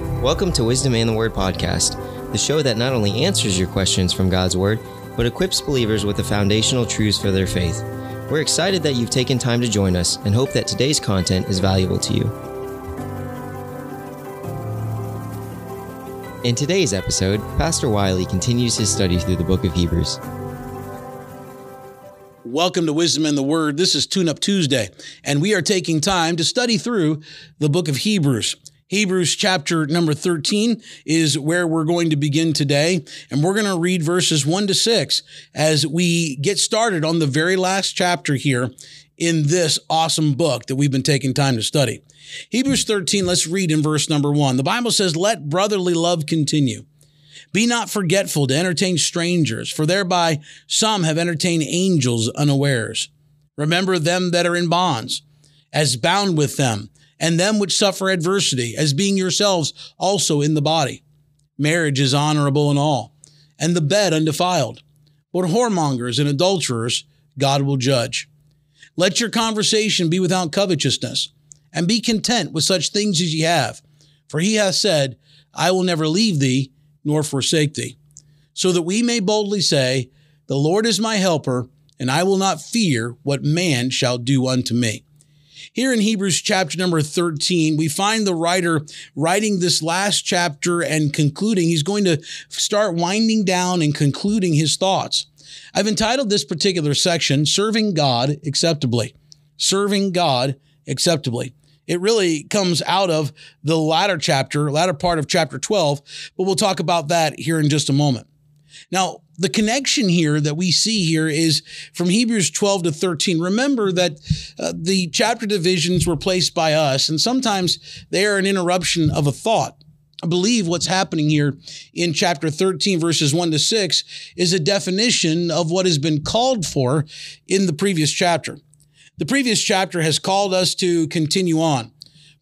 Welcome to Wisdom and the Word podcast, the show that not only answers your questions from God's Word, but equips believers with the foundational truths for their faith. We're excited that you've taken time to join us and hope that today's content is valuable to you. In today's episode, Pastor Wiley continues his study through the book of Hebrews. Welcome to Wisdom and the Word. This is Tune Up Tuesday, and we are taking time to study through the book of Hebrews. Hebrews chapter number 13 is where we're going to begin today. And we're going to read verses 1 to 6 as we get started on the very last chapter here in this awesome book that we've been taking time to study. Hebrews 13, let's read in verse number 1. The Bible says, Let brotherly love continue. Be not forgetful to entertain strangers, for thereby some have entertained angels unawares. Remember them that are in bonds, as bound with them and them which suffer adversity, as being yourselves also in the body. Marriage is honorable in all, and the bed undefiled. But whoremongers and adulterers God will judge. Let your conversation be without covetousness, and be content with such things as ye have. For he hath said, I will never leave thee nor forsake thee. So that we may boldly say, The Lord is my helper, and I will not fear what man shall do unto me. Here in Hebrews chapter number 13, we find the writer writing this last chapter and concluding. He's going to start winding down and concluding his thoughts. I've entitled this particular section, Serving God Acceptably. Serving God Acceptably. It really comes out of the latter chapter, latter part of chapter 12, but we'll talk about that here in just a moment. Now, the connection here that we see here is from Hebrews 12 to 13. Remember that uh, the chapter divisions were placed by us, and sometimes they are an interruption of a thought. I believe what's happening here in chapter 13, verses 1 to 6, is a definition of what has been called for in the previous chapter. The previous chapter has called us to continue on,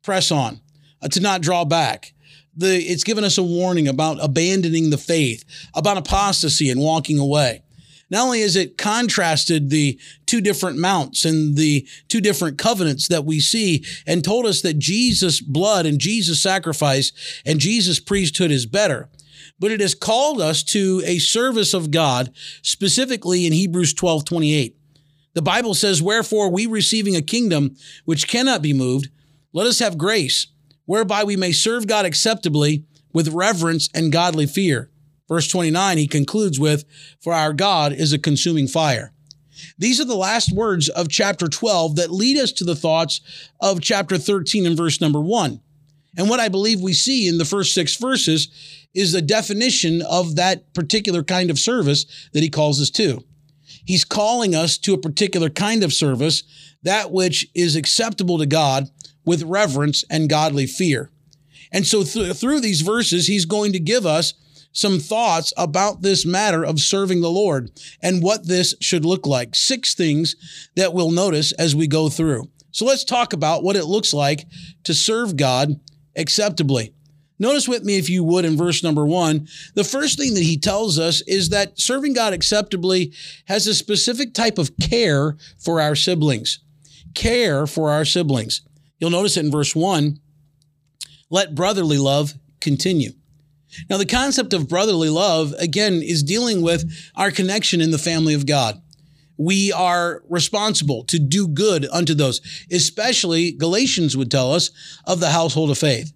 press on, uh, to not draw back the, it's given us a warning about abandoning the faith, about apostasy and walking away. Not only has it contrasted the two different mounts and the two different covenants that we see and told us that Jesus' blood and Jesus' sacrifice and Jesus' priesthood is better, but it has called us to a service of God, specifically in Hebrews 12 28. The Bible says, Wherefore we receiving a kingdom which cannot be moved, let us have grace whereby we may serve God acceptably with reverence and godly fear. Verse 29, he concludes with, For our God is a consuming fire. These are the last words of chapter 12 that lead us to the thoughts of chapter 13 and verse number 1. And what I believe we see in the first six verses is the definition of that particular kind of service that he calls us to. He's calling us to a particular kind of service, that which is acceptable to God with reverence and godly fear. And so th- through these verses, he's going to give us some thoughts about this matter of serving the Lord and what this should look like. Six things that we'll notice as we go through. So let's talk about what it looks like to serve God acceptably. Notice with me, if you would, in verse number one, the first thing that he tells us is that serving God acceptably has a specific type of care for our siblings. Care for our siblings. You'll notice it in verse 1 let brotherly love continue. Now, the concept of brotherly love, again, is dealing with our connection in the family of God. We are responsible to do good unto those, especially Galatians would tell us of the household of faith.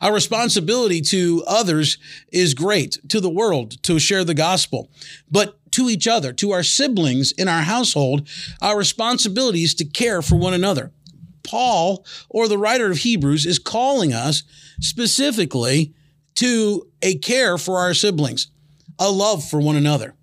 Our responsibility to others is great, to the world, to share the gospel, but to each other, to our siblings in our household, our responsibility is to care for one another. Paul or the writer of Hebrews is calling us specifically to a care for our siblings, a love for one another.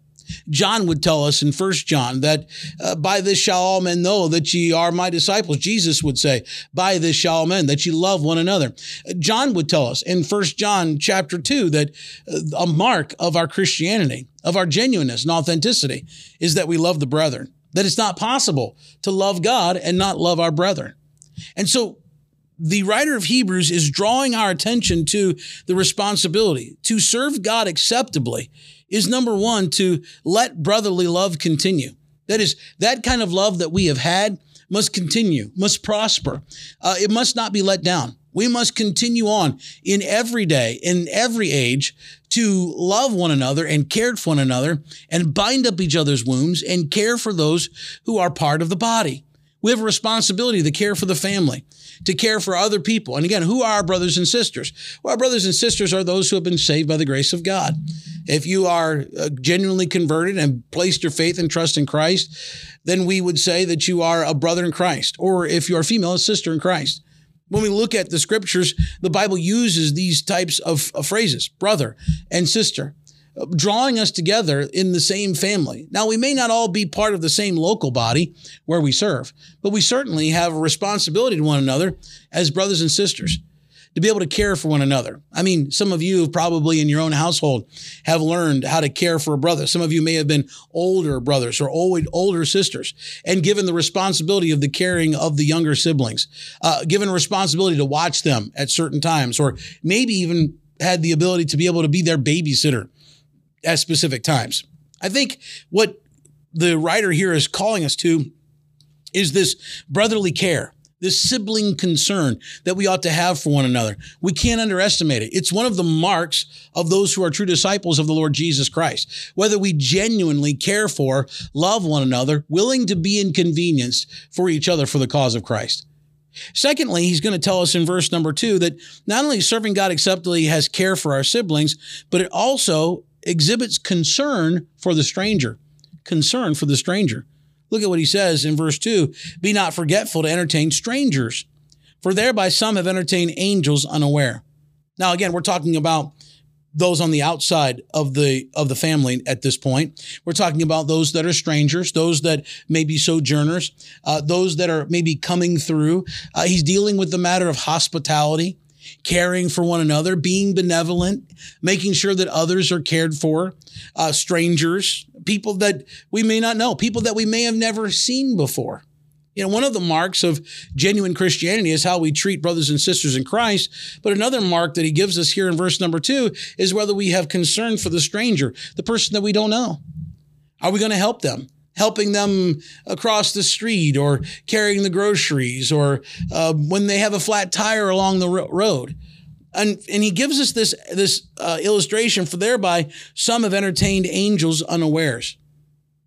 John would tell us in First John that uh, by this shall all men know that ye are my disciples. Jesus would say, by this shall all men that ye love one another. John would tell us in First John chapter 2 that uh, a mark of our Christianity, of our genuineness and authenticity is that we love the brethren. That it's not possible to love God and not love our brethren. And so the writer of Hebrews is drawing our attention to the responsibility to serve God acceptably is number one, to let brotherly love continue. That is, that kind of love that we have had must continue, must prosper. Uh, it must not be let down. We must continue on in every day, in every age, to love one another and care for one another and bind up each other's wounds and care for those who are part of the body. We have a responsibility to care for the family, to care for other people. And again, who are our brothers and sisters? Well, our brothers and sisters are those who have been saved by the grace of God. If you are uh, genuinely converted and placed your faith and trust in Christ, then we would say that you are a brother in Christ. Or if you are female, a sister in Christ. When we look at the scriptures, the Bible uses these types of, of phrases, brother and sister drawing us together in the same family. Now, we may not all be part of the same local body where we serve, but we certainly have a responsibility to one another as brothers and sisters to be able to care for one another. I mean, some of you probably in your own household have learned how to care for a brother. Some of you may have been older brothers or old, older sisters and given the responsibility of the caring of the younger siblings, uh, given responsibility to watch them at certain times, or maybe even had the ability to be able to be their babysitter at specific times. I think what the writer here is calling us to is this brotherly care, this sibling concern that we ought to have for one another. We can't underestimate it. It's one of the marks of those who are true disciples of the Lord Jesus Christ. Whether we genuinely care for, love one another, willing to be inconvenienced for each other for the cause of Christ. Secondly, he's going to tell us in verse number two that not only serving God acceptably has care for our siblings, but it also exhibits concern for the stranger. Concern for the stranger. Look at what he says in verse 2 Be not forgetful to entertain strangers, for thereby some have entertained angels unaware. Now, again, we're talking about those on the outside of the of the family at this point. We're talking about those that are strangers, those that may be sojourners, uh, those that are maybe coming through. Uh, he's dealing with the matter of hospitality caring for one another, being benevolent, making sure that others are cared for, uh, strangers, people that we may not know, people that we may have never seen before. You know, one of the marks of genuine Christianity is how we treat brothers and sisters in Christ. But another mark that he gives us here in verse number two is whether we have concern for the stranger, the person that we don't know. Are we going to help them? Helping them across the street or carrying the groceries or uh, when they have a flat tire along the ro- road. And, and he gives us this, this uh, illustration for thereby some have entertained angels unawares.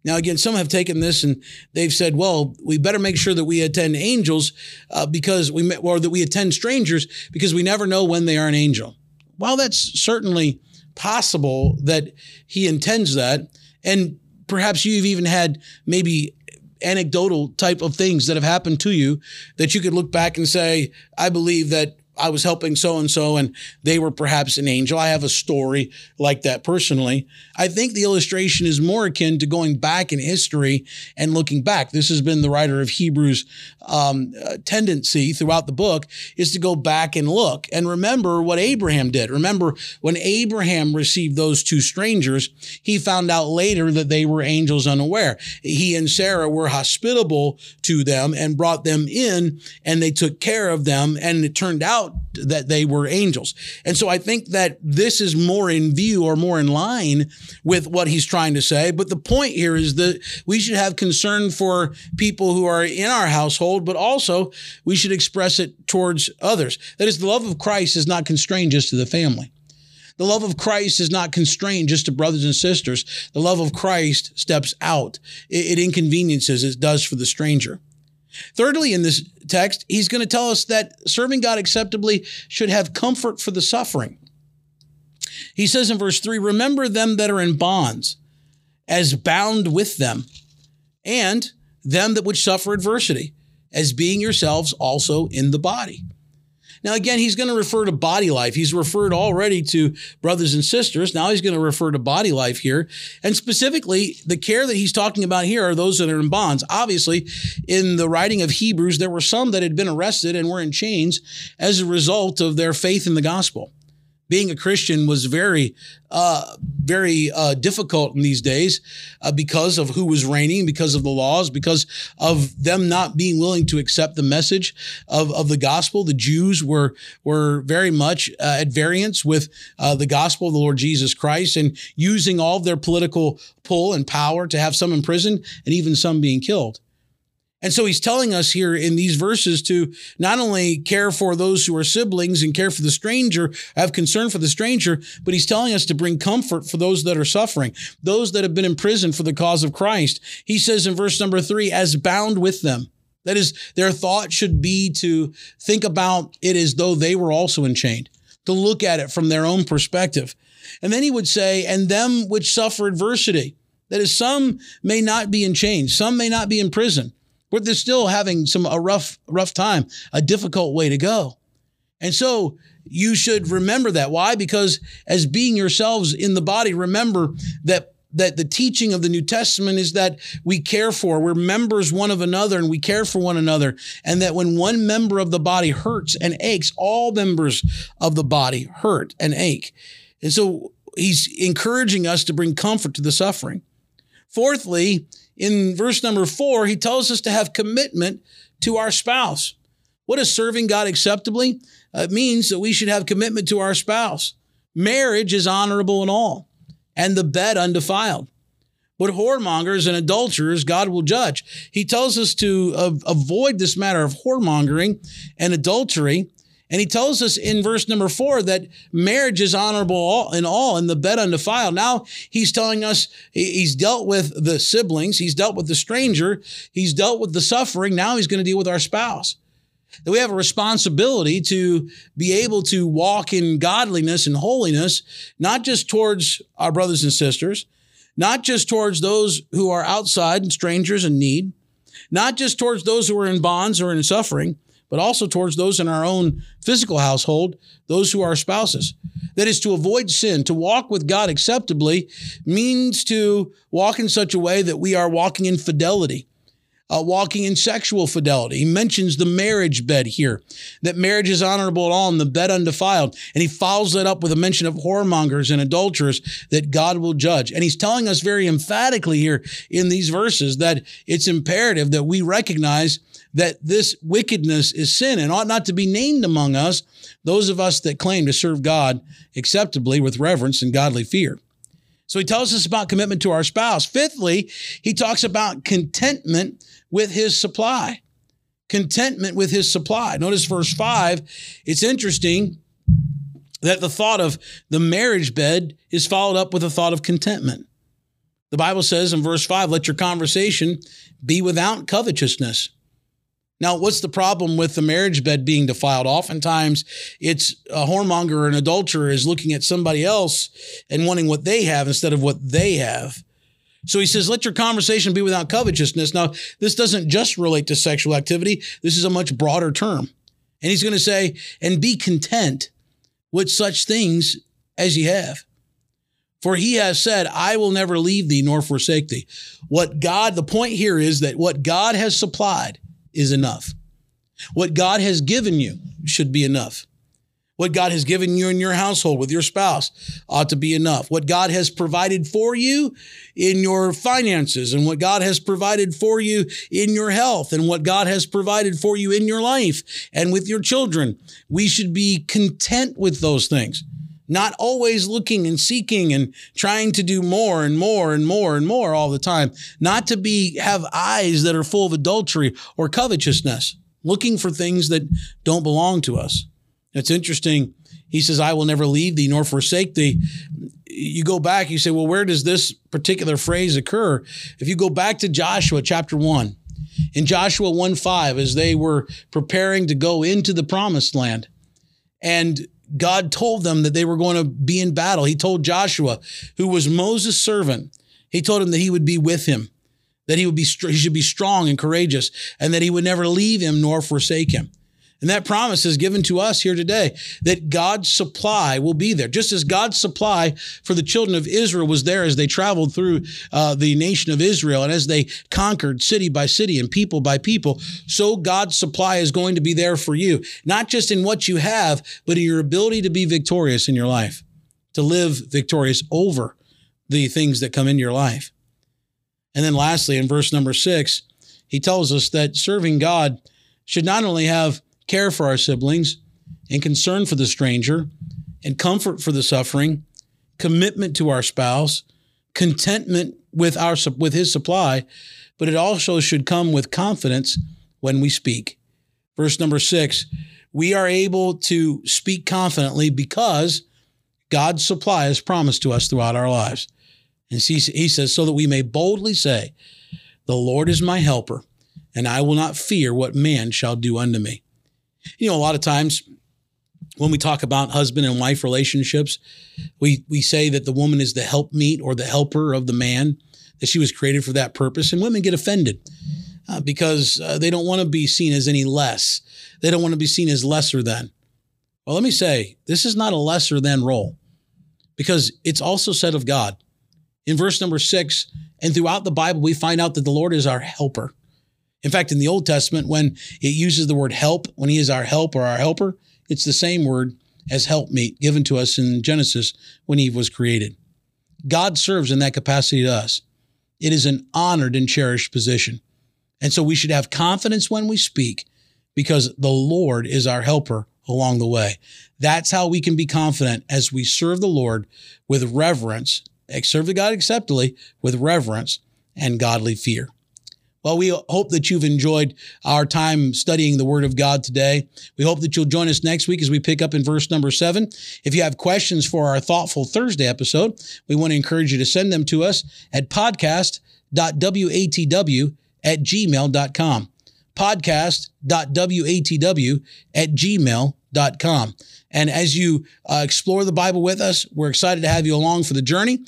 Now, again, some have taken this and they've said, well, we better make sure that we attend angels uh, because we, or that we attend strangers because we never know when they are an angel. While that's certainly possible that he intends that, and perhaps you've even had maybe anecdotal type of things that have happened to you that you could look back and say, I believe that I was helping so and so and they were perhaps an angel. I have a story like that personally. I think the illustration is more akin to going back in history and looking back. This has been the writer of Hebrews' um, uh, tendency throughout the book is to go back and look and remember what Abraham did. Remember when Abraham received those two strangers, he found out later that they were angels unaware. He and Sarah were hospitable to them and brought them in and they took care of them. And it turned out out that they were angels. And so I think that this is more in view or more in line with what he's trying to say. But the point here is that we should have concern for people who are in our household, but also we should express it towards others. That is, the love of Christ is not constrained just to the family. The love of Christ is not constrained just to brothers and sisters. The love of Christ steps out. It, it inconveniences, it does for the stranger. Thirdly, in this text, he's going to tell us that serving God acceptably should have comfort for the suffering. He says in verse 3 Remember them that are in bonds, as bound with them, and them that which suffer adversity, as being yourselves also in the body. Now, again, he's going to refer to body life. He's referred already to brothers and sisters. Now he's going to refer to body life here. And specifically, the care that he's talking about here are those that are in bonds. Obviously, in the writing of Hebrews, there were some that had been arrested and were in chains as a result of their faith in the gospel being a Christian was very, uh, very uh, difficult in these days uh, because of who was reigning, because of the laws, because of them not being willing to accept the message of, of the gospel. The Jews were were very much uh, at variance with uh, the gospel of the Lord Jesus Christ and using all of their political pull and power to have some imprisoned and even some being killed. And so he's telling us here in these verses to not only care for those who are siblings and care for the stranger, have concern for the stranger, but he's telling us to bring comfort for those that are suffering, those that have been imprisoned for the cause of Christ. He says in verse number three, as bound with them. That is, their thought should be to think about it as though they were also enchained, to look at it from their own perspective. And then he would say, and them which suffer adversity. That is, some may not be in chains, some may not be in prison, but they're still having some a rough, rough time, a difficult way to go. And so you should remember that. Why? Because as being yourselves in the body, remember that that the teaching of the New Testament is that we care for, we're members one of another and we care for one another. And that when one member of the body hurts and aches, all members of the body hurt and ache. And so he's encouraging us to bring comfort to the suffering. Fourthly, in verse number four, he tells us to have commitment to our spouse. What is serving God acceptably? Uh, it means that we should have commitment to our spouse. Marriage is honorable in all, and the bed undefiled. But whoremongers and adulterers, God will judge. He tells us to uh, avoid this matter of whoremongering and adultery and he tells us in verse number four that marriage is honorable in all and the bed undefiled. Now he's telling us he's dealt with the siblings, he's dealt with the stranger, he's dealt with the suffering. Now he's going to deal with our spouse. That we have a responsibility to be able to walk in godliness and holiness, not just towards our brothers and sisters, not just towards those who are outside and strangers in need, not just towards those who are in bonds or in suffering, but also towards those in our own physical household, those who are spouses. That is to avoid sin, to walk with God acceptably means to walk in such a way that we are walking in fidelity. Uh, walking in sexual fidelity. He mentions the marriage bed here, that marriage is honorable at all and the bed undefiled. And he follows that up with a mention of whoremongers and adulterers that God will judge. And he's telling us very emphatically here in these verses that it's imperative that we recognize that this wickedness is sin and ought not to be named among us, those of us that claim to serve God acceptably with reverence and godly fear. So he tells us about commitment to our spouse. Fifthly, he talks about contentment with his supply. Contentment with his supply. Notice verse five. It's interesting that the thought of the marriage bed is followed up with a thought of contentment. The Bible says in verse five, let your conversation be without covetousness. Now, what's the problem with the marriage bed being defiled? Oftentimes, it's a whoremonger or an adulterer is looking at somebody else and wanting what they have instead of what they have. So he says, let your conversation be without covetousness. Now, this doesn't just relate to sexual activity. This is a much broader term. And he's going to say, and be content with such things as ye have. For he has said, I will never leave thee nor forsake thee. What God, the point here is that what God has supplied is enough. What God has given you should be enough. What God has given you in your household with your spouse ought to be enough. What God has provided for you in your finances and what God has provided for you in your health and what God has provided for you in your life and with your children. We should be content with those things not always looking and seeking and trying to do more and more and more and more all the time, not to be have eyes that are full of adultery or covetousness, looking for things that don't belong to us. It's interesting. He says, I will never leave thee nor forsake thee. You go back, you say, well, where does this particular phrase occur? If you go back to Joshua chapter 1, in Joshua 1 5, as they were preparing to go into the promised land, and God told them that they were going to be in battle. He told Joshua, who was Moses' servant, he told him that he would be with him, that he would be he should be strong and courageous, and that he would never leave him nor forsake him. And that promise is given to us here today that God's supply will be there. Just as God's supply for the children of Israel was there as they traveled through uh, the nation of Israel and as they conquered city by city and people by people, so God's supply is going to be there for you, not just in what you have, but in your ability to be victorious in your life, to live victorious over the things that come in your life. And then lastly, in verse number six, he tells us that serving God should not only have care for our siblings, and concern for the stranger, and comfort for the suffering, commitment to our spouse, contentment with our with his supply, but it also should come with confidence when we speak. Verse number six, we are able to speak confidently because God's supply is promised to us throughout our lives. And he says, so that we may boldly say, The Lord is my helper, and I will not fear what man shall do unto me. You know, a lot of times when we talk about husband and wife relationships, we, we say that the woman is the helpmeet or the helper of the man, that she was created for that purpose. And women get offended uh, because uh, they don't want to be seen as any less. They don't want to be seen as lesser than. Well, let me say, this is not a lesser than role because it's also said of God. In verse number six, and throughout the Bible, we find out that the Lord is our helper. In fact, in the Old Testament, when it uses the word help, when he is our help or our helper, it's the same word as helpmeet given to us in Genesis when Eve was created. God serves in that capacity to us. It is an honored and cherished position. And so we should have confidence when we speak because the Lord is our helper along the way. That's how we can be confident as we serve the Lord with reverence, serve the God acceptably with reverence and godly fear. Well, we hope that you've enjoyed our time studying the Word of God today. We hope that you'll join us next week as we pick up in verse number seven. If you have questions for our Thoughtful Thursday episode, we want to encourage you to send them to us at podcast.watw at gmail.com. Podcast.watw at gmail.com. And as you uh, explore the Bible with us, we're excited to have you along for the journey.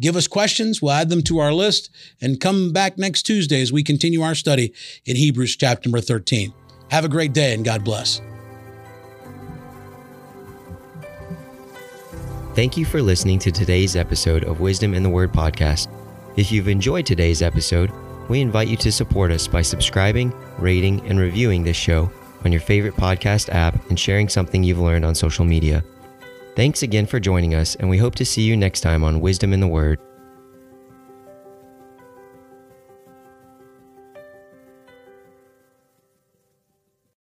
Give us questions, we'll add them to our list, and come back next Tuesday as we continue our study in Hebrews chapter number 13. Have a great day and God bless. Thank you for listening to today's episode of Wisdom in the Word podcast. If you've enjoyed today's episode, we invite you to support us by subscribing, rating, and reviewing this show on your favorite podcast app and sharing something you've learned on social media. Thanks again for joining us, and we hope to see you next time on Wisdom in the Word.